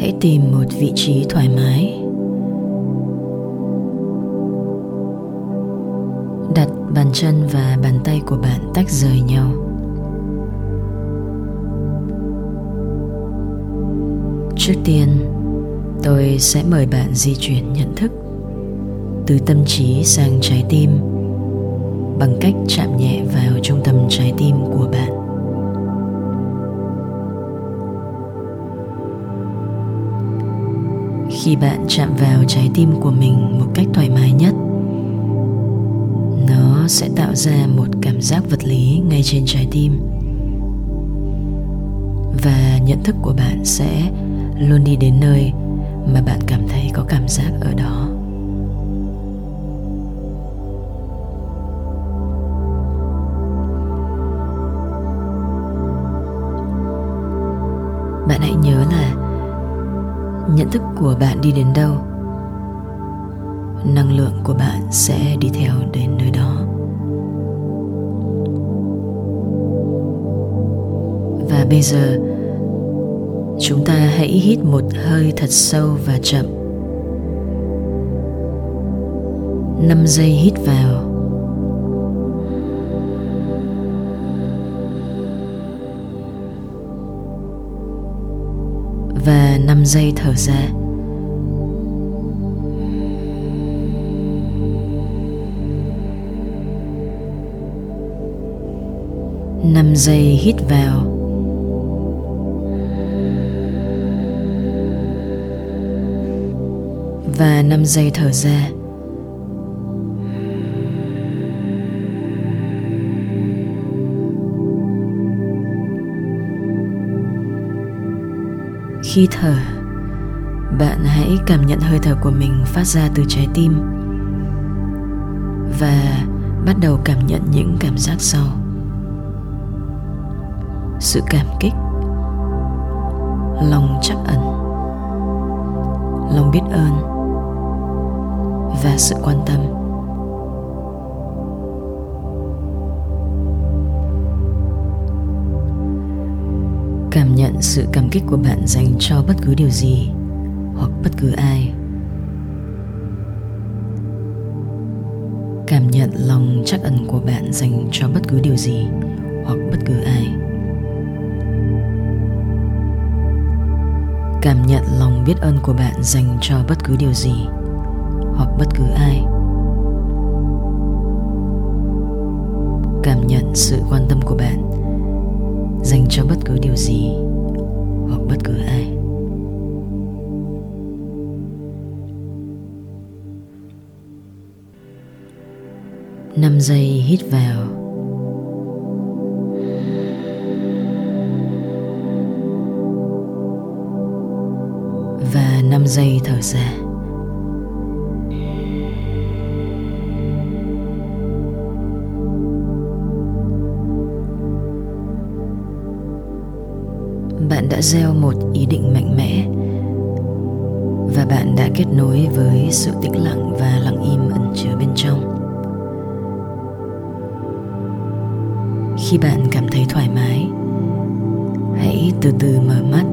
hãy tìm một vị trí thoải mái. Đặt bàn chân và bàn tay của bạn tách rời nhau. Trước tiên, tôi sẽ mời bạn di chuyển nhận thức từ tâm trí sang trái tim bằng cách chạm nhẹ vào trung tâm trái tim của bạn. Khi bạn chạm vào trái tim của mình một cách thoải mái nhất. Nó sẽ tạo ra một cảm giác vật lý ngay trên trái tim. Và nhận thức của bạn sẽ luôn đi đến nơi mà bạn cảm thấy có cảm giác ở đó. Bạn hãy nhớ là nhận thức của bạn đi đến đâu, năng lượng của bạn sẽ đi theo đến nơi đó. Và bây giờ, chúng ta hãy hít một hơi thật sâu và chậm. Năm giây hít vào. Và 5 giây thở ra. năm giây hít vào và năm giây thở ra khi thở, bạn hãy cảm nhận hơi thở của mình phát ra từ trái tim và bắt đầu cảm nhận những cảm giác sau. Sự cảm kích, lòng trắc ẩn, lòng biết ơn và sự quan tâm. Cảm nhận sự cảm kích của bạn dành cho bất cứ điều gì hoặc bất cứ ai. Cảm nhận lòng trắc ẩn của bạn dành cho bất cứ điều gì hoặc bất cứ ai. Cảm nhận lòng biết ơn của bạn dành cho bất cứ điều gì hoặc bất cứ ai. Cảm nhận sự quan tâm của bạn dành cho bất cứ điều gì hoặc bất cứ ai. Năm giây hít vào. Và năm giây thở ra. Bạn đã gieo một ý định mạnh mẽ. Và bạn đã kết nối với sự tĩnh lặng và lặng im ẩn chứa bên trong. Khi bạn cảm thấy thoải mái, hãy từ từ mở mắt